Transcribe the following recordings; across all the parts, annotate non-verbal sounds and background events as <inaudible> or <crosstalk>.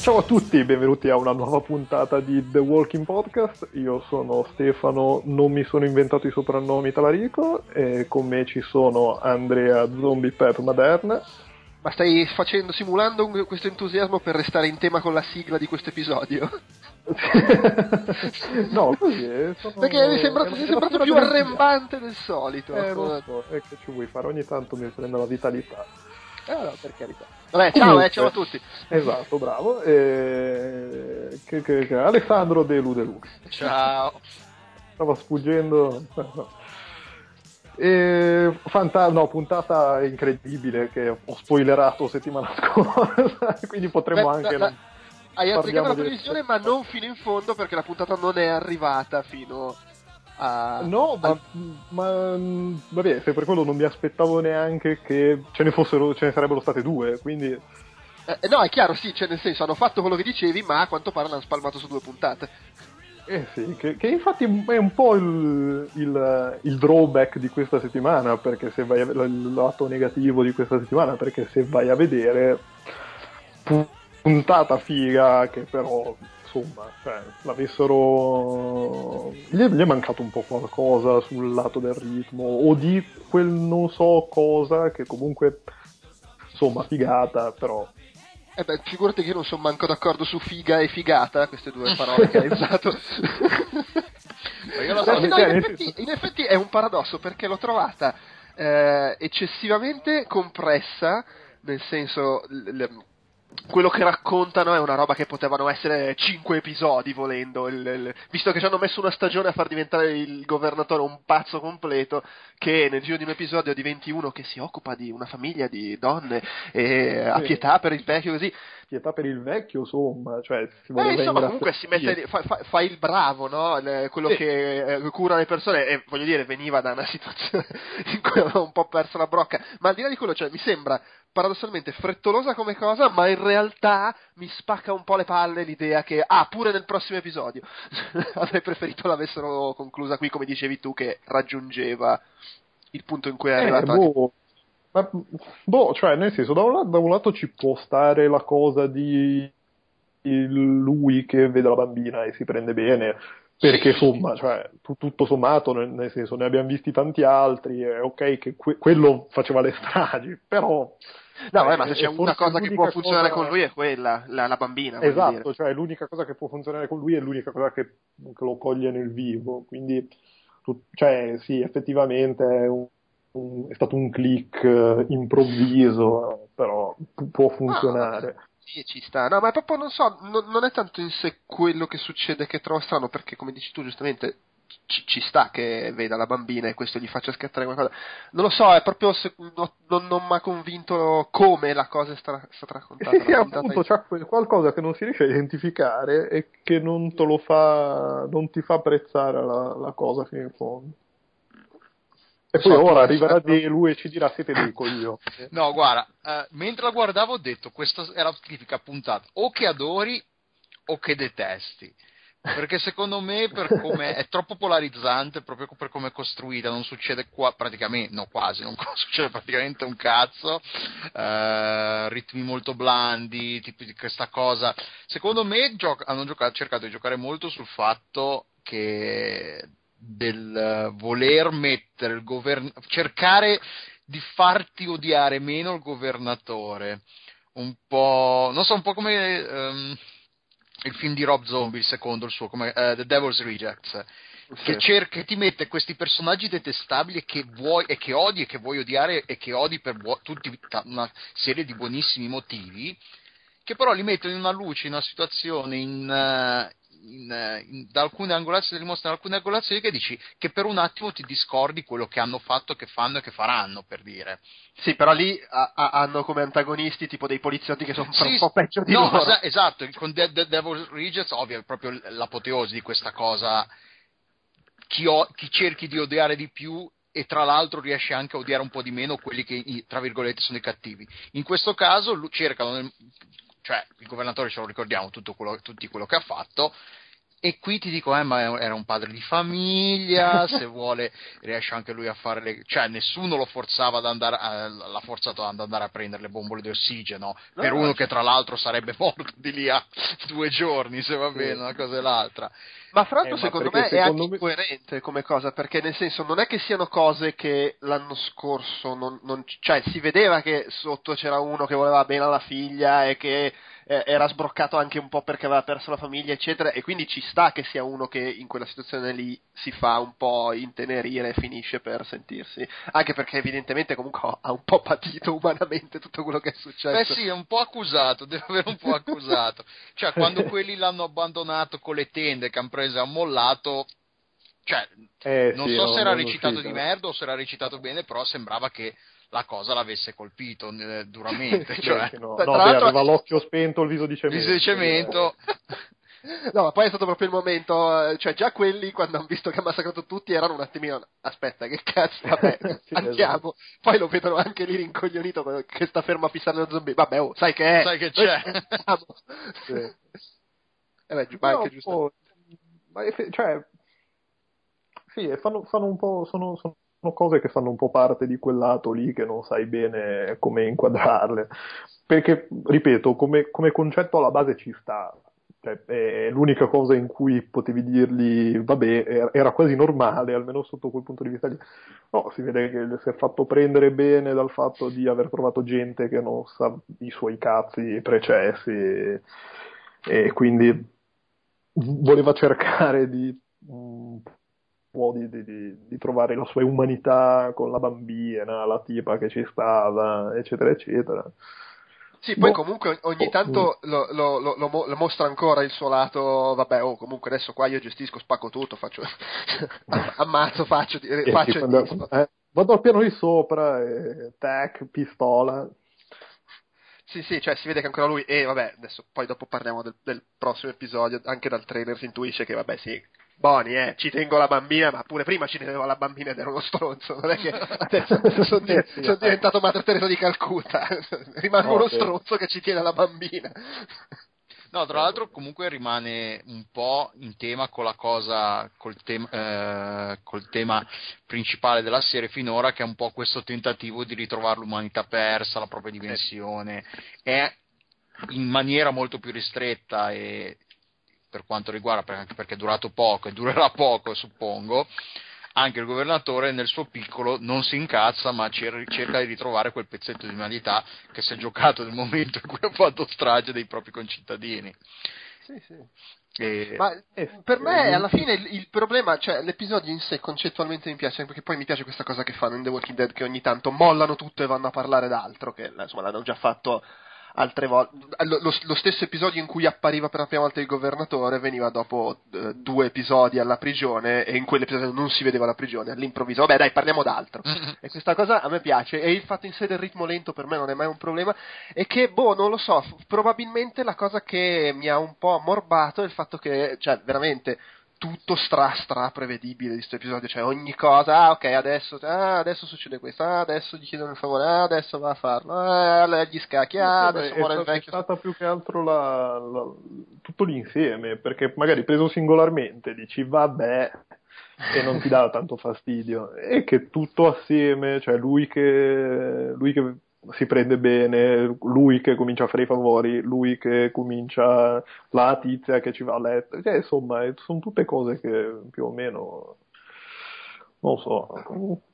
Ciao a tutti, benvenuti a una nuova puntata di The Walking Podcast. Io sono Stefano, non mi sono inventato i soprannomi Talarico e con me ci sono Andrea Zombie Pet Maderna. Ma stai facendo, simulando questo entusiasmo per restare in tema con la sigla di questo episodio? <laughs> no, così è. sono- Perché mi è sembrato, è sembrato più arrembante del solito. Eh, lo so, è che ci vuoi fare, ogni tanto mi prende la vitalità. Eh, no, per carità. Vabbè, ciao, Comunque, eh, ciao a tutti. Esatto, bravo. E... Che, che, che- Alessandro De Ludelux. Ciao. Stava sfuggendo. E fanta- no, puntata incredibile che ho spoilerato settimana <laughs> scorsa, quindi potremmo Beh, anche... la- non- Hai azzeccato la previsione, ma non fino in fondo perché la puntata non è arrivata fino a. No, ma, al- ma, mm, vabbè, se per quello non mi aspettavo neanche che ce ne fossero, ce ne sarebbero state due, quindi eh, no, è chiaro, sì, cioè nel senso hanno fatto quello che dicevi, ma a quanto pare l'hanno spalmato su due puntate. Eh sì, che, che infatti è un po' il, il- il drawback di questa settimana, perché se vai a, il lato negativo di questa settimana, perché se vai a vedere pu- puntata figa che però insomma, cioè, l'avessero gli è, gli è mancato un po' qualcosa sul lato del ritmo o di quel non so cosa che comunque insomma figata, però Eh beh, figurati che io non sono manco d'accordo su figa e figata, queste due <laughs> parole che hai usato. io lo Perché so, no, cioè, in, effetti, in effetti è un paradosso perché l'ho trovata eh, eccessivamente compressa, nel senso l- l- quello che raccontano è una roba che potevano essere cinque episodi volendo, il- il- visto che ci hanno messo una stagione a far diventare il governatore un pazzo completo, che nel giro di un episodio diventi uno che si occupa di una famiglia di donne e ha pietà per il vecchio così. pietà per il vecchio, insomma, cioè si Eh, insomma, comunque si mette fa, fa- fa il bravo, no? Quello Sì. che eh, cura le persone e voglio dire, veniva da una <laughs> situazione in cui aveva un po' perso la brocca. Ma al di là di quello, cioè, mi sembra paradossalmente frettolosa come cosa, ma in realtà mi spacca un po' le palle l'idea che, ah, pure nel prossimo episodio. <laughs> Avrei preferito l'avessero conclusa qui, come dicevi tu, che raggiungeva il punto in cui è Eh, arrivato. anche- boh, ma, boh, cioè, nel senso, da un, lato, da un lato ci può stare la cosa di lui che vede la bambina e si prende bene, perché insomma, cioè, tu- tutto sommato, nel, nel senso, ne abbiamo visti tanti altri, è ok che que- quello faceva le stragi, però... No, vabbè, ma se c'è una cosa che può funzionare cosa- con lui è quella, la, la bambina. Esatto, cioè l'unica cosa che può funzionare con lui è l'unica cosa che, che lo coglie nel vivo, quindi tu- cioè, sì, effettivamente è, un- un- è stato un click eh, improvviso, però pu- può funzionare. Sì, ci sta. No, ma proprio non so, non, non è tanto in sé quello che succede che trovo strano, perché come dici tu giustamente ci, ci sta che veda la bambina e questo gli faccia scattare qualcosa. Non lo so, è proprio se- no- non, non mi ha convinto come la cosa è sta- stata raccontata. La puntata appunto in- c'è quel- qualcosa che non si riesce a identificare e che non te lo fa, non ti fa apprezzare la, la cosa fino in fondo. E poi So, ora arriverà di lui e ci dirà siete dei coglioni. No, guarda, eh, mentre la guardavo ho detto questa è la tipica puntata o che adori o che detesti. Perché secondo me è troppo polarizzante proprio per come è costruita, non succede qua praticamente, no quasi, non <laughs> succede praticamente un cazzo, eh, ritmi molto blandi, tipi di questa cosa. Secondo me gioca- hanno giocato- cercato di giocare molto sul fatto che del voler mettere il governo, cercare di farti odiare meno il governatore, un po', non so, un po' come ehm, il film di Rob Zombie, il secondo, il suo, come eh, The Devil's Rejects, che, cerca, che ti mette questi personaggi detestabili che vuoi e che odi e che vuoi odiare e che odi per buo- tutti, una serie di buonissimi motivi, che però li mettono in una luce, in una situazione, in, eh, in, in, da alcune angolazioni, dimostra alcune angolazioni che dici che per un attimo ti discordi quello che hanno fatto, che fanno e che faranno, per dire. Sì, però lì a, a, hanno come antagonisti tipo dei poliziotti che sono sì, un <laughs> po' peggio di no, loro. Es- esatto, con The, The Devil's Regis, ovvio, è proprio l'apoteosi di questa cosa. Chi, o, chi cerchi di odiare di più e tra l'altro riesce anche a odiare un po' di meno quelli che tra virgolette sono i cattivi. In questo caso cercano, cioè il governatore ce lo ricordiamo tutto quello, tutti quello che ha fatto, e qui ti dico, eh, ma era un padre di famiglia, <laughs> se vuole riesce anche lui a fare le... cioè nessuno lo forzava ad andare, a... l'ha forzato ad andare a prendere le bombole di ossigeno, no, per uno no. che tra l'altro sarebbe morto di lì a due giorni, se va bene, sì. una cosa e l'altra. Ma fra l'altro, eh, secondo me secondo è anche me... coerente come cosa, perché nel senso non è che siano cose che l'anno scorso non, non, cioè si vedeva che sotto c'era uno che voleva bene alla figlia e che eh, era sbroccato anche un po' perché aveva perso la famiglia, eccetera, e quindi ci sta che sia uno che in quella situazione lì si fa un po' intenerire e finisce per sentirsi, anche perché evidentemente comunque ha un po' patito umanamente tutto quello che è successo. Beh sì, è un po' accusato, deve aver un po' accusato. cioè, quando <laughs> quelli l'hanno abbandonato con le tende che hanno preso e hanno mollato, cioè, eh, non sì, so se era recitato di merda o se era recitato bene, però sembrava che la cosa l'avesse colpito eh, duramente. <laughs> cioè, no, no beh, aveva l'occhio spento, il viso di cemento. Viso di cemento. <laughs> No, ma poi è stato proprio il momento, eh, cioè già quelli quando hanno visto che ha massacrato tutti erano un attimino, aspetta che cazzo, vabbè, <laughs> sì, andiamo, esatto. poi lo vedono anche lì rincoglionito che sta fermo a fissare lo zombie, vabbè oh, sai che è, sai che c'è. sì. Eh beh, ma anche giusto. Ma, cioè, sì, fanno, fanno un po', sono, sono sono cose che fanno un po' parte di quel lato lì che non sai bene come inquadrarle. Perché, ripeto, come, come concetto alla base ci sta. Cioè, è l'unica cosa in cui potevi dirgli, vabbè, era quasi normale, almeno sotto quel punto di vista lì. No, si vede che si è fatto prendere bene dal fatto di aver trovato gente che non sa i suoi cazzi precessi e, e quindi voleva cercare di un po' di, di, di, trovare la sua umanità con la bambina, la tipa che ci stava, eccetera, eccetera. Sì, poi boh. comunque ogni boh. tanto lo, lo, lo, lo, mostra ancora il suo lato, vabbè, oh, comunque adesso qua io gestisco, spacco tutto, faccio, <laughs> ammazzo, faccio, eh, faccio sì, eh, vado al piano di sopra, e, tac, pistola. Sì, sì, cioè si vede che ancora lui, e vabbè, adesso poi dopo parliamo del, del prossimo episodio, anche dal trailer si intuisce che vabbè sì, Boni, eh, ci tengo la bambina, ma pure prima ci tenevo la bambina ed ero uno stronzo, non è che <laughs> adesso sono, di, sono diventato Madre Teresa di Calcutta, <laughs> rimango uno stronzo che ci tiene la bambina. No, tra l'altro comunque rimane un po' in tema con la cosa, col tema, eh, col tema principale della serie finora, che è un po' questo tentativo di ritrovare l'umanità persa, la propria dimensione. È in maniera molto più ristretta e per quanto riguarda, anche perché è durato poco e durerà poco, suppongo, anche il governatore nel suo piccolo non si incazza, ma cerca di ritrovare quel pezzetto di umanità che si è giocato nel momento in cui ha fatto strage dei propri concittadini. Sì, sì. E... Ma eh, per me alla fine il, il, problema, cioè l'episodio in sé concettualmente mi piace, perché poi mi piace questa cosa che fanno in The Walking Dead che ogni tanto mollano tutto e vanno a parlare d'altro, che insomma l'hanno già fatto altre volte. Lo, lo, stesso episodio in cui appariva per la prima volta il governatore veniva dopo eh, due episodi alla prigione e in quell'episodio non si vedeva la prigione. All'improvviso, vabbè, dai, parliamo d'altro. e questa cosa a me piace. E il fatto in sé del ritmo lento per me non è mai un problema. E che, boh, non lo so, probabilmente la cosa che mi ha un po' ammorbato è il fatto che, cioè, veramente tutto stra stra prevedibile di questo episodio, cioè ogni cosa, ah ok adesso, ah, adesso succede questo, ah, adesso gli chiedono il favore, ah, adesso va a farlo, ah, gli scacchi, ah, adesso muore il vecchio. È stata più che altro la, la, tutto l'insieme, perché magari preso singolarmente dici vabbè e non ti dà tanto fastidio, e che tutto assieme, cioè lui che, lui che si prende bene, lui che comincia a fare i favori, lui che comincia la tizia che ci va a letto, cioè, insomma, sono tutte cose che più o meno non so,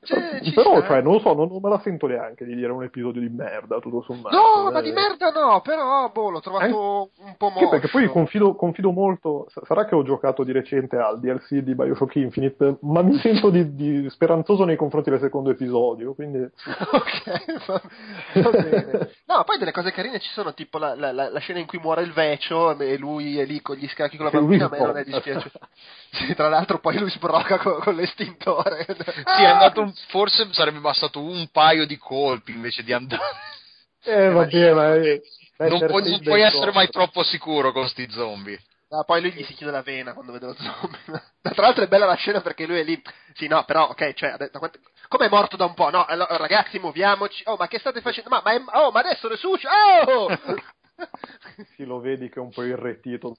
cioè, però cioè, non so, non, non, me la sento neanche di dire un episodio di merda, tutto sommato. No, eh. ma di merda no, però boh, l'ho trovato eh? un po' morto. perché poi confido, confido, molto, sarà che ho giocato di recente al DLC di Bioshock Infinite, ma mi sento di, di speranzoso nei confronti del secondo episodio, quindi... <laughs> ok, va, va bene. No, poi delle cose carine ci sono, tipo la, la, la scena in cui muore il vecchio e lui è lì con gli scacchi con la bambina, a me non è dispiaciuto. Sì, tra l'altro poi lui sbrocca con, con l'estintore. <laughs> Sì, è andato un- forse sarebbe bastato un paio di colpi invece di andare. Eh, vabbè, ma... eh, Non, puoi, non puoi essere mai troppo sicuro con sti zombie. Ah, poi lui gli si chiude la vena quando vede lo zombie. <laughs> Tra l'altro è bella la scena perché lui è lì. Sì, no, però, ok, cioè, come è morto da un po'? No, allora, ragazzi, muoviamoci. Oh, ma che state facendo? Ma, ma, è- oh, ma adesso resuscita. Oh! <laughs> Sì, lo vedi che è un po' irretito.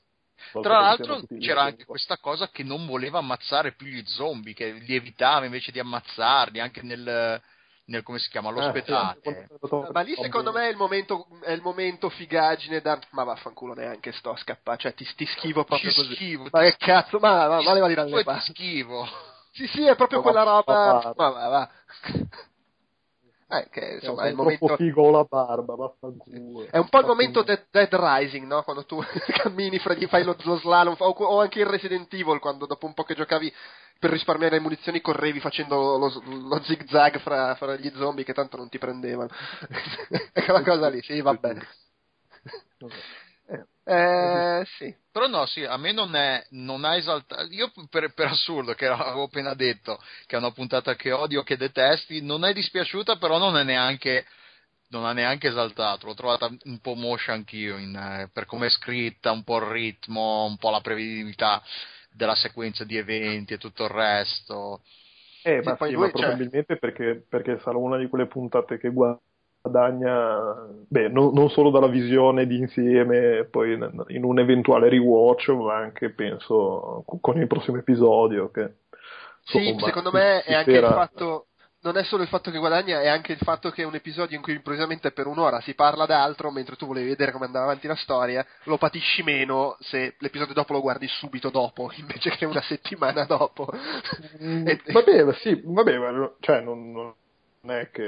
Tra l'altro c'era anche questa cosa che non voleva ammazzare più gli zombie, che li evitava invece di ammazzarli, anche nel, nel come si chiama, l'ospedale. Ma lì secondo me è il momento, è il momento figaggine da... Ma vaffanculo neanche sto a scappare, cioè ti, ti schivo proprio Ti così. schivo, Ma che cazzo, ma, ma, ma Poi ti schivo. Sì, sì, è proprio quella roba... Ma- Ma va, va. Eh, che insomma è il momento... figo la barba, vaffanculo. È un po' il momento Dead, Dead Rising, no? Quando tu <laughs> cammini fra gli fai lo, lo slalom, o, o anche il Resident Evil, quando dopo un po' che giocavi per risparmiare le munizioni correvi facendo lo, lo zig zag fra, fra gli zombie che tanto non ti prendevano. è <laughs> quella cosa lì, sì, va bene. Eh, sì. Però no, sì, a me non è, non ha esaltato. Io per, per assurdo, che avevo appena detto, che è una puntata che odio, che detesti, non è dispiaciuta, però non è neanche, non ha neanche esaltato. L'ho trovata un po' moscia anch'io, in, eh, per come è scritta, un po' il ritmo, un po' la prevedibilità della sequenza di eventi e tutto il resto. Eh, Sì, ma poi sì, lui, ma cioè- probabilmente perché, perché sarà una di quelle puntate che guadagna, beh, non, non solo dalla visione di insieme, poi in in un eventuale rewatch, ma anche penso con il prossimo episodio. Che, Sì, secondo me è anche il spera- fatto. Non è solo il fatto che guadagna, è anche il fatto che è un episodio in cui improvvisamente per un'ora si parla d'altro, mentre tu volevi vedere come andava avanti la storia, lo patisci meno se l'episodio dopo lo guardi subito dopo, <laughs> invece che una settimana dopo. Mm, E- Vabbè, sì, vabbè, cioè, non, non è che...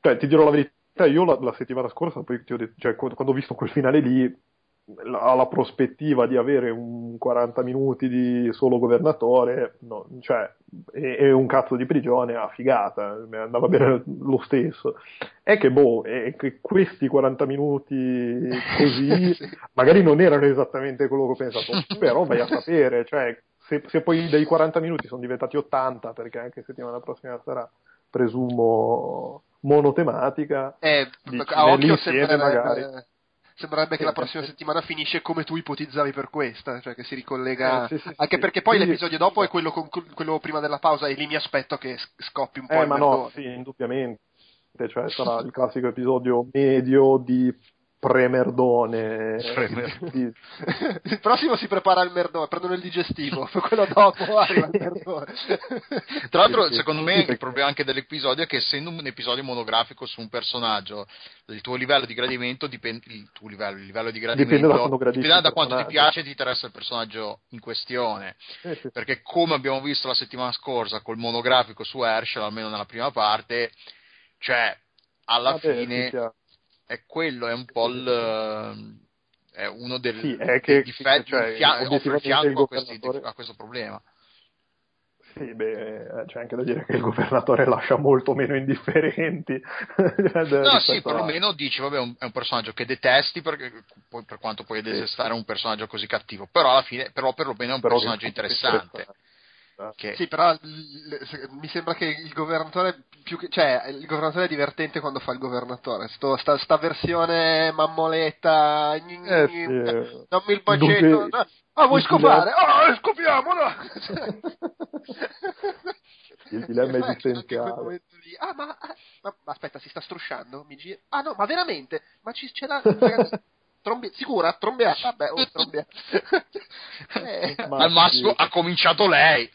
Cioè, ti dirò la verità, io la, la settimana scorsa, poi ti ho detto, cioè, quando quando ho visto quel finale lì, la, la prospettiva di avere un 40 minuti di solo governatore, no, cioè, e, e un cazzo di prigione, a figata, mi andava bene lo stesso. È che, boh, è che questi 40 minuti così, <laughs> Sì. magari non erano esattamente quello che ho pensato, però vai a sapere, cioè, se, se poi dei 40 minuti sono diventati 80, perché anche settimana prossima sarà, presumo, monotematica, Eh, a occhio sembrerebbe, magari. sembrerebbe che la prossima settimana finisce come tu ipotizzavi per questa, cioè che si ricollega. Eh, sì, sì, anche sì. perché poi l'episodio dopo è quello, con- quello prima della pausa, e lì mi aspetto che scoppi un po' Eh, ma no, sì, indubbiamente, cioè sarà il classico episodio medio di premerdone. Premer- di- <laughs> il prossimo si prepara il merdone, prendono il digestivo, <laughs> quello dopo arriva il merdone. Tra l'altro, Sì, secondo Sì, me, il problema anche dell'episodio è che essendo un episodio monografico su un personaggio, il tuo livello di gradimento dipende, il tuo livello, il livello di gradimento Dipende da quanto gradisci dipende da il quanto ti piace e ti interessa il personaggio in questione. Eh. Perché come abbiamo visto la settimana scorsa col monografico su Herschel, almeno nella prima parte, cioè, alla Vabbè, fine. È quello, è un po' il... è uno del, Sì, è dei che- difetti, cioè, fia- offre fianco a, questi- a questo problema. Sì, beh, eh, c'è anche da dire che il governatore lascia molto meno indifferenti. <laughs> No, sì, perlomeno dici, vabbè, è un, è un personaggio che detesti, poi, per quanto puoi detestare un personaggio così cattivo, però alla fine, però perlomeno è un personaggio interessante. Che, Sì, però mi sembra che il governatore più che, cioè il governatore è divertente quando fa il governatore. Sto, sta, sta versione mammoletta, gni- Eh, sì. dammi il bacetto. Dove-. Ah, vuoi il scopare? dilemma- Oh, scopiamo! <laughs> Il dilemma Eh, esistenziale. lì. Ah, ma, ah, ma- ma aspetta, si sta strusciando? Mi gira- Ah, no, ma veramente? Ma ci, ce l'ha... Trombi- sicura? Trombeata? Vabbè, oh, trombeata. <laughs> <laughs> Eh, al massimo ha cominciato lei.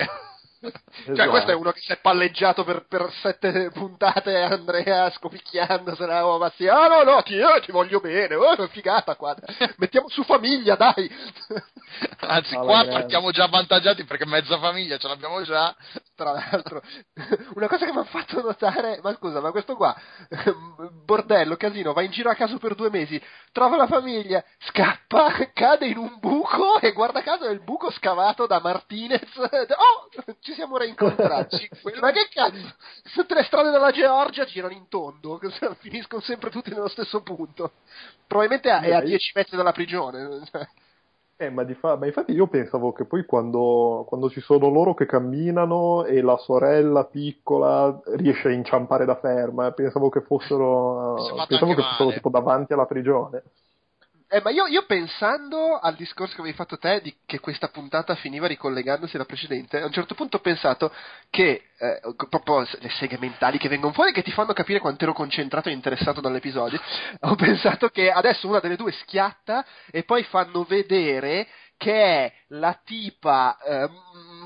Cioè, Esatto. questo è uno che si è palleggiato per, per sette puntate, Andrea, scopicchiandosela, oh, ma sì, ah no, no, ti, eh, ti voglio bene, oh, figata qua, mettiamo su famiglia, dai! <laughs> Anzi, Alla qua partiamo già avvantaggiati perché mezza famiglia ce l'abbiamo già. Tra l'altro, <laughs> una cosa che mi ha fatto notare, ma scusa, ma questo qua, <laughs> bordello, casino, va in giro a caso per due mesi, trova la famiglia, scappa, cade in un buco e guarda caso è il buco scavato da Martinez. Oh, ci siamo reincontrati. <laughs> Ma che cazzo? Tutte le strade della Georgia girano in tondo, <laughs> finiscono sempre tutti nello stesso punto. Probabilmente è a 10 metri dalla prigione. Eh, ma, fa- ma, infatti io pensavo che poi quando, quando, ci sono loro che camminano e la sorella piccola riesce a inciampare da ferma, pensavo che fossero, pensavo che fossero tipo davanti alla prigione. Eh, ma io, io, pensando al discorso che avevi fatto te di che questa puntata finiva ricollegandosi alla precedente, a un certo punto ho pensato che eh, proprio le seghe mentali che vengono fuori che ti fanno capire quanto ero concentrato e interessato dall'episodio, ho pensato che adesso una delle due schiatta e poi fanno vedere che è la tipa eh,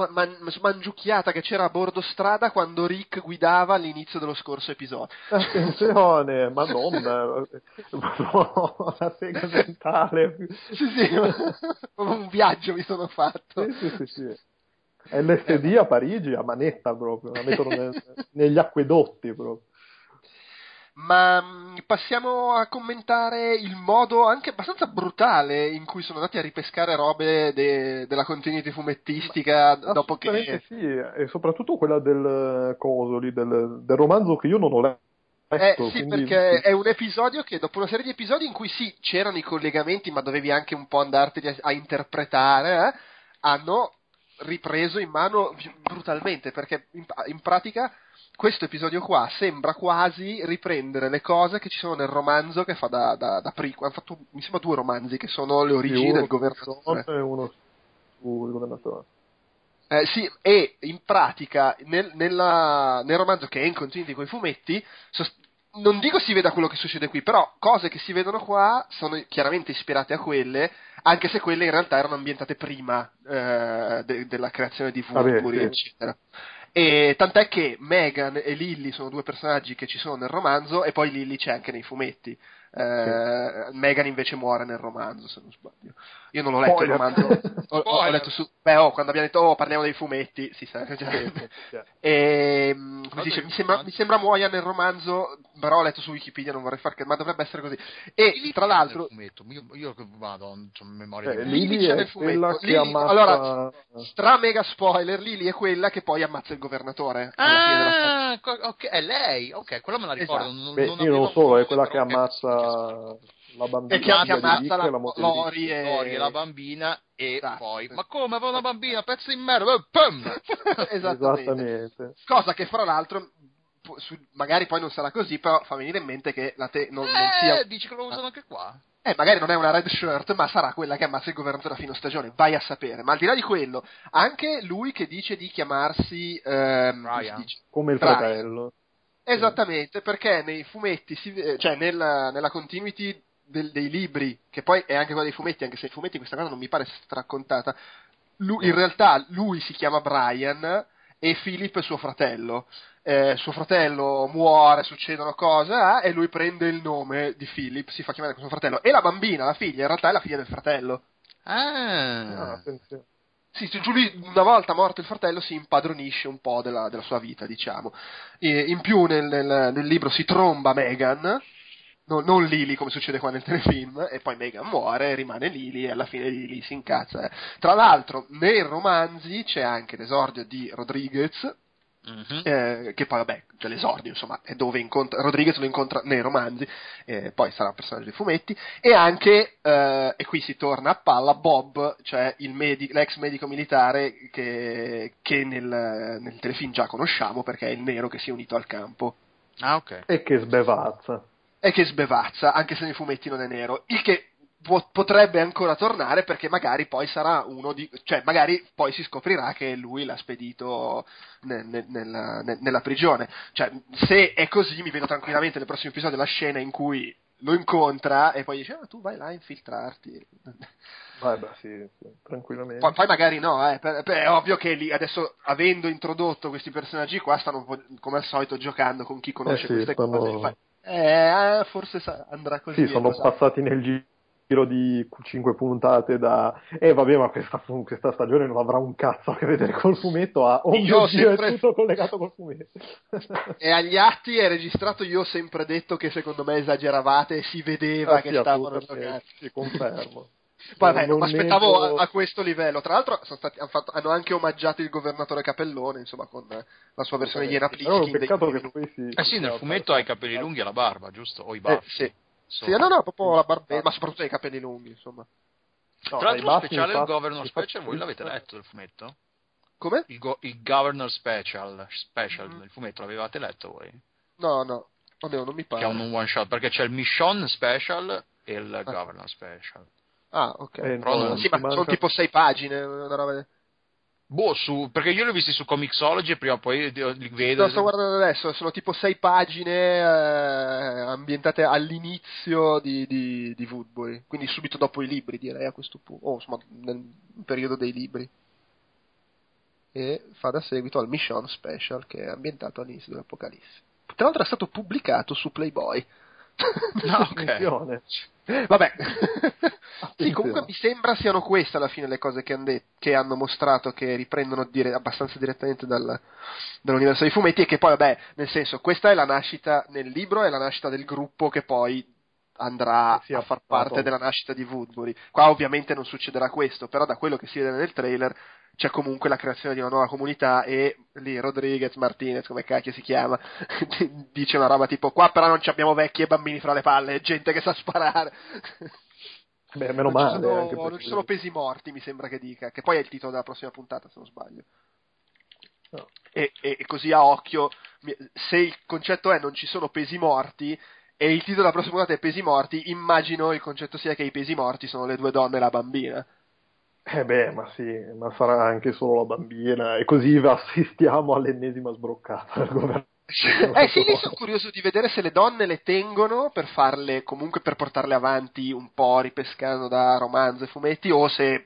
man- smangiucchiata che c'era a bordo strada quando Rick guidava all'inizio dello scorso episodio. Attenzione, madonna, <laughs> la sega <laughs> mentale. sì, sì, <laughs> un viaggio mi sono fatto. Sì, sì, sì, sì. LSD a Parigi a manetta proprio, la mettono nel, negli acquedotti proprio. Ma mm, passiamo a commentare il modo anche abbastanza brutale in cui sono andati a ripescare robe de- della continuity fumettistica dopo che... sì, e soprattutto quella del Cosoli, del, del romanzo che io non ho letto. Eh, sì, quindi... perché è un episodio che dopo una serie di episodi in cui sì, c'erano i collegamenti, ma dovevi anche un po' andarteli a, a interpretare, eh, hanno ripreso in mano brutalmente, perché in, in pratica questo episodio qua sembra quasi riprendere le cose che ci sono nel romanzo che fa da, da, da prequel. Hanno fatto, mi sembra, due romanzi che sono le origini del governatore. E uno sul governatore. Eh, sì, e in pratica nel, nella, nel romanzo che è in continuity con i fumetti, sost- non dico si veda quello che succede qui, però cose che si vedono qua sono chiaramente ispirate a quelle, anche se quelle in realtà erano ambientate prima eh, de- della creazione di Woodbury, sì. E tant'è che Megan e Lily sono due personaggi che ci sono nel romanzo e poi Lily c'è anche nei fumetti. Eh, Megan invece muore nel romanzo, se non sbaglio. Io non l'ho letto Spoiler. il romanzo, <laughs> ho, ho, letto su. Beh, oh, quando abbiamo detto oh, parliamo dei fumetti, si sa. Già. e, mm, come dice, mi sembra, mi sembra muoia nel romanzo, però ho letto su Wikipedia, non vorrei far che, ma dovrebbe essere così. E Lily tra l'altro. Fumetto. Io, io vado, ho memoria eh, di Lily c'è nel fumetto. Lily, ammazza... Allora, stra mega spoiler, Lily è quella che poi ammazza il governatore. Ah, ok, è lei, ok, quella me la ricordo. Esatto. Non, Beh, non io non so, è quella che ammazza la bambina e che, che ammazza la, la Lori e... Lori e la bambina e esatto. poi ma come aveva una bambina pezzo di merda pum! <laughs> esattamente. esattamente cosa che fra l'altro su, magari poi non sarà così però fa venire in mente che la te non, eh, non sia dici che lo usano anche qua eh, magari non è una red shirt, ma sarà quella che ammazza il governatore a fine stagione, vai a sapere. Ma al di là di quello, anche lui che dice di chiamarsi ehm, dice? come il Brian. fratello. Esattamente, perché nei fumetti, si, cioè nella, nella continuity del, dei libri, che poi è anche quella dei fumetti, anche se i fumetti questa cosa non mi pare straccontata, lui, in realtà lui si chiama Brian e Philip è suo fratello. Eh, suo fratello muore, succedono cose, eh, e lui prende il nome di Philip, si fa chiamare con suo fratello. E la bambina, la figlia, in realtà è la figlia del fratello. Ah, ah sì, lui una volta morto il fratello si impadronisce un po' della, della sua vita, diciamo. E in più nel, nel, nel libro si tromba Megan, no, non Lily come succede qua nel telefilm, e poi Megan muore, rimane Lily e alla fine Lily si incazza. Eh. Tra l'altro, nei romanzi c'è anche l'esordio di Rodriguez, Mm-hmm. Eh, che poi vabbè, cioè l'esordio insomma è dove incontra Rodriguez lo incontra nei romanzi eh, poi sarà un personaggio dei fumetti e anche eh, e qui si torna a palla Bob cioè medico, l'ex medico militare che, che nel, nel, telefilm già conosciamo perché è il nero che si è unito al campo. Ah ok. E che sbevazza. E che sbevazza, anche se nei fumetti non è nero, il che potrebbe ancora tornare perché magari poi sarà uno di cioè magari poi si scoprirà che lui l'ha spedito nel, nel, nel, nella prigione cioè se è così mi vedo tranquillamente nel prossimo episodio la scena in cui lo incontra e poi dice ah tu vai là a infiltrarti <laughs> Vai, beh, sì, tranquillamente. Poi, poi, magari no, eh, per, per, è ovvio che lì, adesso, avendo introdotto questi personaggi qua, stanno come al solito giocando con chi conosce eh sì, queste stanno... cose. Eh, forse andrà così. Sì, sono passati nel giro di 5 puntate da eh vabbè ma questa, questa, stagione non avrà un cazzo a che vedere col fumetto ah, oh io sempre... è tutto collegato col fumetto e agli atti è registrato io ho sempre detto che secondo me esageravate e si vedeva ah, che stavano giocando sì, confermo <laughs> Vabbè, non mi aspettavo nego- a, a questo livello. Tra l'altro sono stati- hanno, fatto- hanno anche omaggiato il governatore Capellone, insomma, con eh, la sua versione di Iena Però è un Plissken. peccato dei- che poi si... Eh sì, nel fumetto hai i capelli lunghi e la barba, giusto? O i Eh, baffi. sì. Sì, no, no, proprio la barbetta, ma soprattutto i capelli lunghi, insomma. No, Tra l'altro lo baffi, speciale, il Governor infatti- Special, voi l'avete letto il fumetto? Come? Il, go- il Governor Special, special Mhm. il fumetto, l'avevate letto voi? No, no. Oddio, non mi Che è pare. un one shot, perché c'è il Mission Special e il Governor Special. Ah, ok. Eh, Però no, non- sì, ma sono tipo sei pagine, una roba Boh, su, perché io li ho visti su Comixology e prima o poi li vedo. Lo sto guardando adesso, sono tipo sei pagine eh, ambientate all'inizio di, di, di Woodbury, quindi subito dopo i libri direi a questo punto, o insomma nel periodo dei libri. E fa da seguito al Mission Special che è ambientato all'inizio dell'Apocalisse. Tra l'altro è stato pubblicato su Playboy. Ah, ok. Attenzione. Vabbè, sì, comunque mi sembra siano queste alla fine le cose che, han det- che hanno mostrato che riprendono dire- abbastanza direttamente dal- dall'universo dei fumetti e che poi, vabbè, nel senso, questa è la nascita nel libro, è la nascita del gruppo che poi andrà è a far parte della nascita di Woodbury. Qua ovviamente non succederà questo, però da quello che si vede nel trailer c'è comunque la creazione di una nuova comunità e lì Rodriguez, Martinez, come cacchio si chiama, <laughs> dice una roba tipo qua però non ci abbiamo vecchi e bambini fra le palle, gente che sa sparare. <laughs> Beh, meno non male. Ci sono, non perché- ci sono pesi morti, mi sembra che dica, che poi è il titolo della prossima puntata, se non sbaglio. No. E, e- e così a occhio, se il concetto è non ci sono pesi morti e il titolo della prossima puntata è pesi morti, immagino il concetto sia che i pesi morti sono le due donne e la bambina. Eh beh, ma sì, ma sarà anche solo la bambina e così <laughs> assistiamo all'ennesima sbroccata del governo. Eh sì, lì sono curioso di vedere se le donne le tengono per farle, comunque per portarle avanti un po' ripescando da romanzo e fumetti o se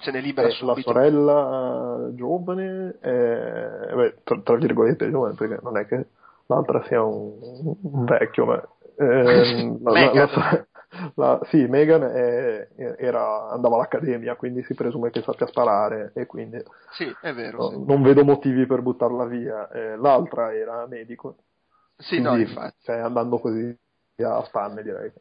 se ne libera Eh, la subito. sorella giovane, eh, beh, tra, tra virgolette giovane, perché non è che l'altra sia un, un vecchio, ma ehm, <laughs> la, la- la la- sì, Megan è- era- andava all'accademia, quindi si presume che sappia sparare e quindi Sì, è vero. no, sì. non vedo motivi per buttarla via. Eh, l'altra era medico, Sì, no, quindi, infatti. cioè, andando così a spanne direi.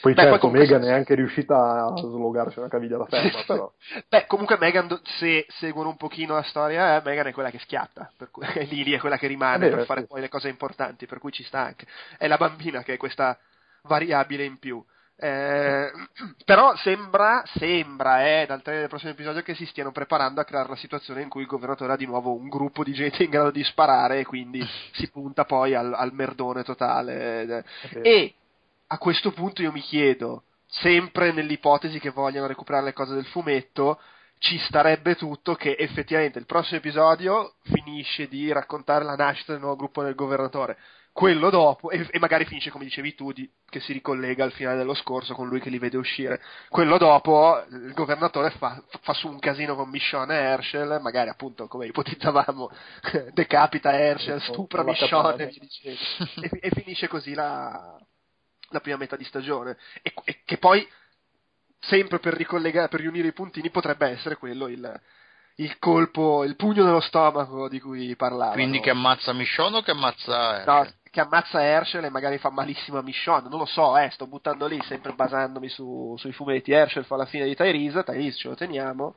Poi Beh, certo, Megan è anche riuscita a slogarci una caviglia da ferma, <laughs> però... Beh, comunque Megan, se seguono un pochino la storia, eh, Megan è quella che schiatta, per cui <laughs> Lily è quella che rimane Eh beh, per fare sì. poi le cose importanti, per cui ci sta anche. È la bambina che è questa variabile in più. Eh, <clears throat> però sembra, sembra, eh, dal trailer del prossimo episodio che si stiano preparando a creare la situazione in cui il governatore ha di nuovo un gruppo di gente in grado di sparare e quindi <laughs> si punta poi al, al merdone totale. E a questo punto io mi chiedo, sempre nell'ipotesi che vogliano recuperare le cose del fumetto, ci starebbe tutto che effettivamente il prossimo episodio finisce di raccontare la nascita del nuovo gruppo del governatore. Quello dopo, e, e magari finisce come dicevi tu, di- che si ricollega al finale dello scorso con lui che li vede uscire. Quello dopo, il governatore fa, fa su un casino con Michonne e Herschel, magari appunto come ipotizzavamo, <laughs> decapita Herschel, stupra Michonne e, dicendo. e, finisce così la, la prima metà di stagione. E, e che poi, sempre per ricollegare, per riunire i puntini, potrebbe essere quello il, il colpo, il pugno nello stomaco di cui parlava. Quindi che ammazza Michonne o che ammazza No, Herschel? Che ammazza Herschel e magari fa malissimo a Michonne, non lo so, eh, sto buttando lì, sempre basandomi su, sui fumetti. Herschel fa la fine di Tyrese, Tyrese ce lo teniamo,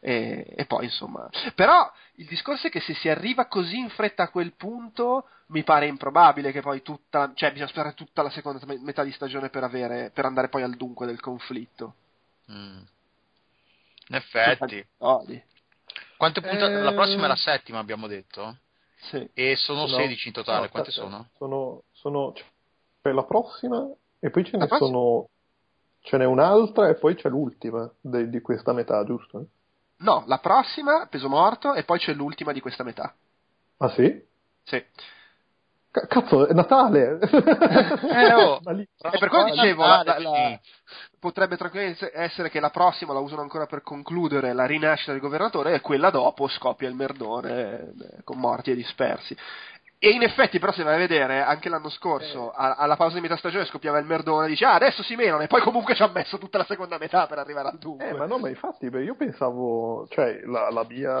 e, e poi insomma. Però il discorso è che se si arriva così in fretta a quel punto, mi pare improbabile che poi tutta, cioè bisogna aspettare tutta la seconda me- metà di stagione per, avere, per andare poi al dunque del conflitto. Mm. In effetti. Quante puntate? Eh, La prossima è la settima, abbiamo detto? Sì. E sono No. 16 in totale, No, quante aspetta, sono? Sono, sono cioè la prossima e poi ce La ne prossima? sono ce n'è un'altra e poi c'è l'ultima de- di questa metà, giusto? No, la prossima, peso morto, e poi c'è l'ultima di questa metà. Ah sì? Sì. C- cazzo, è Natale! <laughs> Eh, oh. <laughs> E per quello Natale, dicevo, la- la- la- potrebbe tranquillamente essere che la prossima la usano ancora per concludere la rinascita del governatore e quella dopo scoppia il merdone eh, con morti e dispersi. E in effetti, però, se vai a vedere, anche l'anno scorso, a- alla pausa di metà stagione scoppiava il merdone dice, ah, adesso si menano, e poi comunque ci ha messo tutta la seconda metà per arrivare al dunque. Eh, ma no, ma infatti, beh, io pensavo, cioè, la, la mia,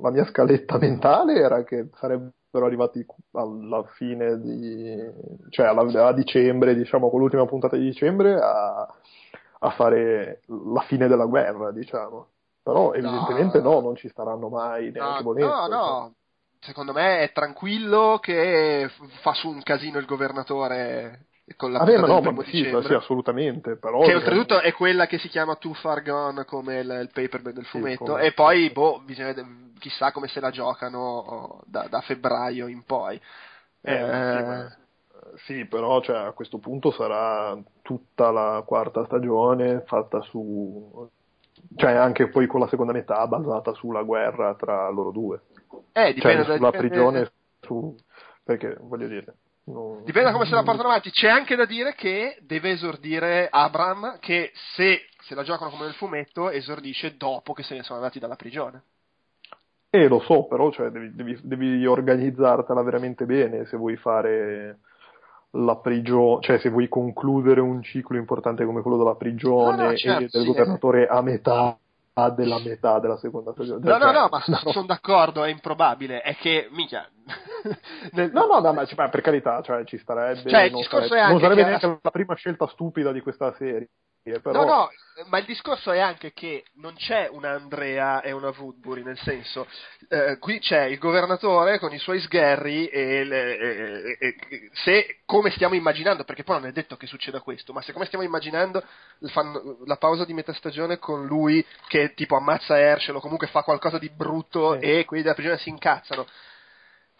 la mia scaletta mentale era che sarebbero arrivati alla fine di, cioè alla- a dicembre, diciamo, con l'ultima puntata di dicembre, a, a fare la fine della guerra, diciamo. Però evidentemente no, non ci staranno mai neanche no, volendo. no, no. Secondo me è tranquillo che fa su un casino il governatore con la Vabbè, ma puntata no, ma sì, sì, assolutamente. Però, Che oltretutto è quella che si chiama Too Far Gone come il, il paperback del Sì, fumetto. come- E poi, boh, bisogna, chissà come se la giocano da, da febbraio in poi. Eh, sì, ma- sì, però cioè, a questo punto sarà tutta la quarta stagione fatta su... cioè anche poi con la seconda metà basata sulla guerra tra loro due. Eh, dipende cioè sulla dipende- prigione, su... perché voglio dire... non- Dipende da come se la portano avanti. C'è anche da dire che deve esordire Abram, che se, se la giocano come nel fumetto, esordisce dopo che se ne sono andati dalla prigione. Eh, lo so, però cioè, devi, devi- devi organizzartela veramente bene se vuoi fare la prigione, cioè se vuoi concludere un ciclo importante come quello della prigione No, no, certo, e del sì, governatore a metà della metà della seconda stagione. No, no, Cioè, no, ma sono d'accordo, è improbabile. È che, mica. <laughs> nel- No, no, no, ma cioè, per carità, cioè, ci starebbe. Cioè, non sarebbe, non sarebbe che- neanche la prima scelta stupida di questa serie. Però... No, no, ma il discorso è anche che non c'è una Andrea e una Woodbury, nel senso, eh, qui c'è il governatore con i suoi sgherri e, le- e- e- e- se, come stiamo immaginando, perché poi non è detto che succeda questo, ma se come stiamo immaginando fanno la pausa di metà stagione con lui che tipo ammazza Herschel o comunque fa qualcosa di brutto Sì. e quelli della prigione si incazzano.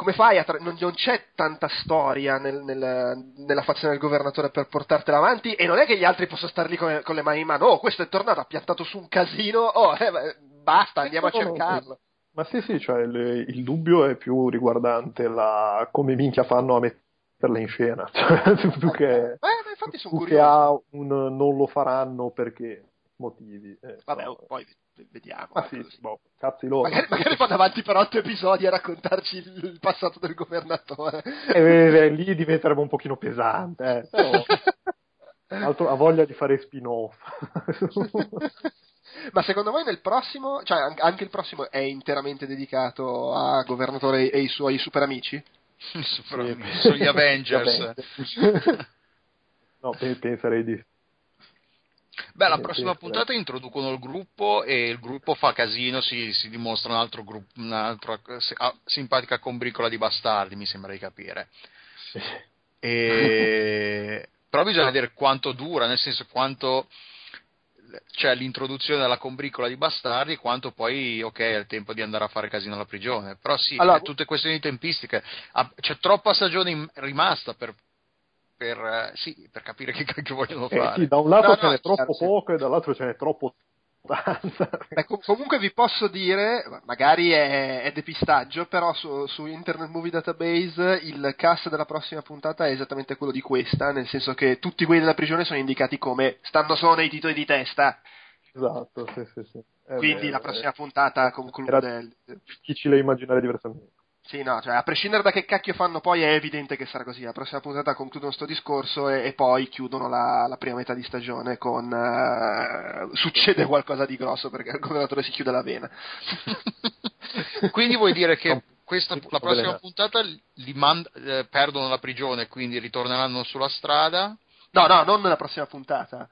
Come fai a tra- non, non c'è tanta storia nel- nel- nella fazione del governatore per portartela avanti e non è che gli altri possono star lì con, con le mani in mano. Oh, questo è tornato, ha piantato su un casino. Oh, eh, basta, andiamo a cercarlo. Ma sì, sì, cioè, il, il dubbio è più riguardante la, come minchia fanno a metterla in scena. <laughs> Cioè, più che, Eh, infatti sono più che curioso. ha un non lo faranno perché motivi. eh, Vabbè, no. poi vediamo. Ma sì, boh, cazzi loro. Magari, magari vanno avanti per otto episodi a raccontarci il, il passato del governatore. Eh, eh, lì diventerebbe un pochino pesante, eh, però <laughs> altro- ha voglia di fare spin-off. Ma secondo voi nel prossimo, cioè an- anche il prossimo è interamente dedicato a Governatore e i suoi super amici? <laughs> Super- sono <laughs> gli Avengers. no, pe- penserei di Beh, la Sì, prossima puntata introducono il gruppo e il gruppo fa casino, si, si dimostra un altro gruppo, un'altra eh, ah, simpatica combricola di bastardi, mi sembra di capire. E... <laughs> Però bisogna vedere quanto dura, nel senso quanto c'è l'introduzione della combricola di bastardi quanto poi, ok, è il tempo di andare a fare casino alla prigione. Però sì, Allora- tutte questioni tempistiche. Ah, C'è troppa stagione rimasta per, per, eh, sì, per capire <laughs> che cacchio vogliono Eh, fare. sì, da un lato No, ce no, n'è troppo chiaro, sì. poco e dall'altro ce n'è troppo. Beh, com- comunque vi posso dire, magari è, è depistaggio, però su, su Internet Movie Database il cast della prossima puntata è esattamente quello di questa, nel senso che tutti quelli della prigione sono indicati come stanno solo nei titoli di testa, esatto, sì, sì, sì. Eh, quindi beh, la prossima puntata conclude... era difficile immaginare diversamente. Sì, no, cioè a prescindere da che cacchio fanno poi è evidente che sarà così. La prossima puntata concludono sto discorso e, e poi chiudono la, la prima metà di stagione con eh, succede qualcosa di grosso perché il governatore si chiude la vena. <laughs> Quindi vuoi dire che questa, la prossima puntata li mand- eh, perdono la prigione, quindi ritorneranno sulla strada? No, no, non nella prossima puntata.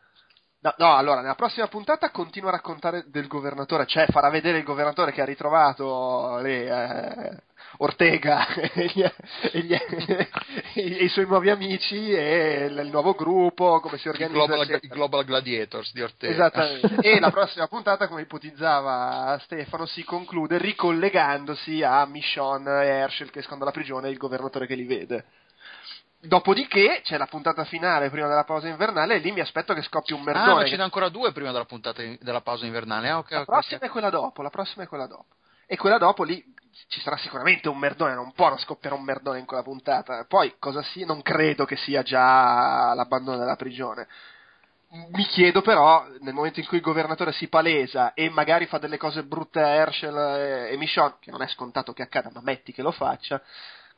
No, no, allora, nella prossima puntata continua a raccontare del governatore, cioè farà vedere il governatore che ha ritrovato le, eh, Ortega <laughs> e, gli- e gli- e i suoi nuovi amici e il, il nuovo gruppo, come si I organizza. Global, eccetera. i Global Gladiators di Ortega. Esattamente. <laughs> E la prossima puntata, come ipotizzava Stefano, si conclude ricollegandosi a Michonne e Herschel che escono dalla prigione e il governatore che li vede. Dopodiché c'è la puntata finale prima della pausa invernale e lì mi aspetto che scoppi un Ah, merdone. ma ce n'è ancora due prima della puntata in- della pausa invernale. Ah, ok, la prossima ok. è quella dopo, la prossima è quella dopo. E quella dopo lì ci sarà sicuramente un merdone, non può non scoppiare un merdone in quella puntata. Poi cosa sia, non credo che sia già l'abbandono della prigione. Mi chiedo però, nel momento in cui il governatore si palesa e magari fa delle cose brutte a Herschel e, e Michonne, che non è scontato che accada, ma metti che lo faccia,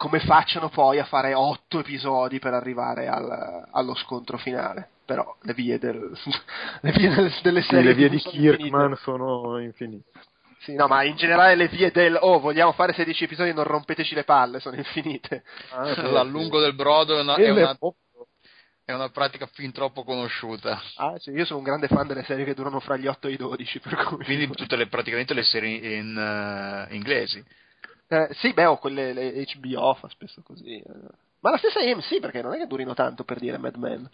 come facciano poi a fare otto episodi per arrivare al- allo scontro finale. Però le vie, del- <laughs> le vie del- delle Sì, serie le vie di. Kirkman sono infinite. Sì, no, ma in generale le vie del oh, vogliamo fare 16 episodi, non rompeteci le palle, sono infinite. Ah, <laughs> sì, L'allungo sì. del brodo è una, è una- è una pratica fin troppo conosciuta. Ah, sì, io sono un grande fan delle serie che durano fra gli 8 e i 12, per cui... Quindi <laughs> tutte le, praticamente le serie in uh, inglesi. Eh, sì, beh, o quelle le HBO fa spesso così. Eh. Ma la stessa AMC, perché non è che durino tanto per dire Mad Men.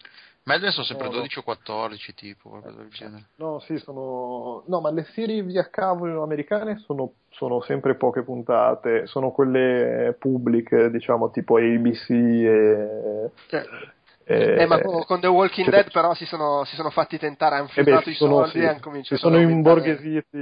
Mad Men sono sempre no, 12 no. o 14, tipo, qualcosa del genere. No, sì, sono... No, ma le serie via cavo americane sono, sono sempre poche puntate, sono quelle pubbliche, diciamo, tipo ABC e... Cioè. Eh, eh, ma con The Walking cioè, Dead però si sono, si sono, fatti tentare, hanno fiutato i sono, soldi sì, e hanno cominciato si sono imborghesiti,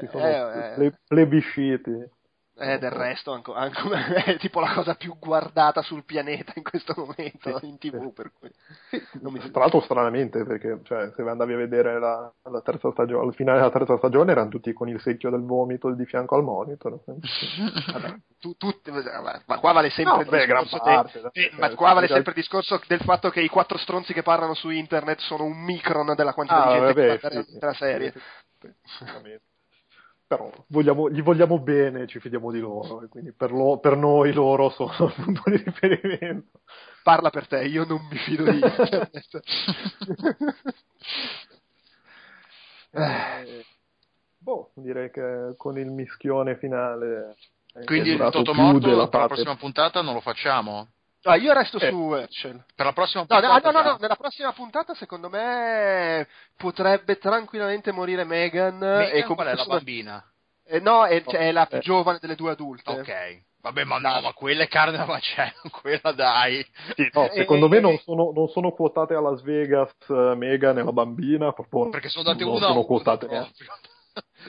si sono eh, eh. plebisciti. Eh, del resto anco, anco, è tipo la cosa più guardata sul pianeta in questo momento sì, in tv. Per cui sì, mi... Tra l'altro, stranamente, perché cioè, se andavi a vedere la, la terza stagione, al finale della terza stagione erano tutti con il secchio del vomito di fianco al monitor. Vabbè, tu, tu, ma qua vale sempre no, il beh, discorso. Parte, de, eh, ma qua vale sempre il discorso del fatto che i quattro stronzi che parlano su internet sono un micron della quantità ah, di gente vabbè, che sì, la serie. Sì, però vogliamo, gli vogliamo bene, ci fidiamo di loro, e quindi per, lo, per, noi loro sono il punto di riferimento. Parla per te, io non mi fido di internet. <laughs> eh, boh, direi che con il mischione finale... Quindi il Totomorto la prossima puntata non lo facciamo? Ah, io resto eh, su Herschel. Per la prossima puntata? No, no, no, no, nella prossima puntata secondo me potrebbe tranquillamente morire Megan. Megan e qual è la bambina? Eh, no, è, cioè, è la più eh. giovane delle due adulte. Ok. Vabbè, ma no, ma quella è carne da macello, <laughs> quella dai. Sì, no, secondo e, me non sono, non sono, quotate a Las Vegas uh, Megan e la bambina, proprio perché sono date una sono quotate. Proprio.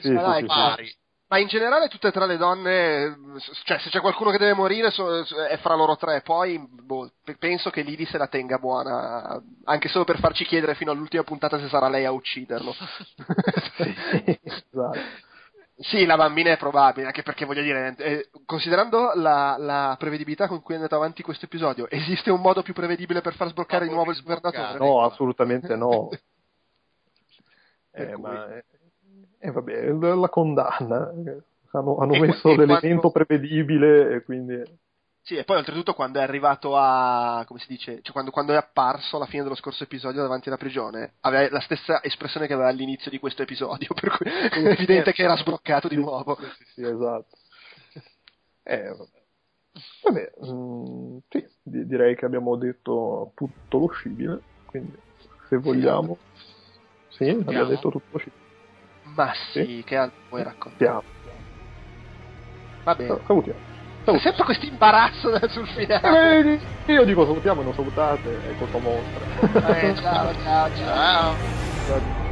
Sì, sì, sì, sì, ma in generale tutte e tre le donne, cioè se c'è qualcuno che deve morire so, è fra loro tre, poi boh, penso che Lily se la tenga buona, anche solo per farci chiedere fino all'ultima puntata se sarà lei a ucciderlo. <laughs> sì, esatto. Sì, la bambina è probabile, anche perché voglio dire, eh, considerando la, la, prevedibilità con cui è andato avanti questo episodio, esiste un modo più prevedibile per far sbloccare di nuovo il governatore? No, assolutamente no. eh, ma, e eh, vabbè, la condanna. Hanno, hanno messo l'elemento quando... prevedibile e quindi... Sì, e poi oltretutto quando è arrivato a. come si dice? Cioè quando, quando, è apparso alla fine dello scorso episodio davanti alla prigione, aveva la stessa espressione che aveva all'inizio di questo episodio, <laughs> per cui è evidente che era sbroccato di nuovo. Sì, sì, esatto. Eh, vabbè. Mh, mm, sì, direi che abbiamo detto tutto lo scibile, quindi se vogliamo. Sì, abbiamo detto tutto lo scibile. Ma sì, sì? che altro vuoi raccontare? Va bene. Salutiamo. C'è sempre questo imbarazzo <laughs> sul finale. Eh, io dico salutiamo e non salutate, è colpa vostra. Eh, ciao, ciao, ciao. <laughs> ciao.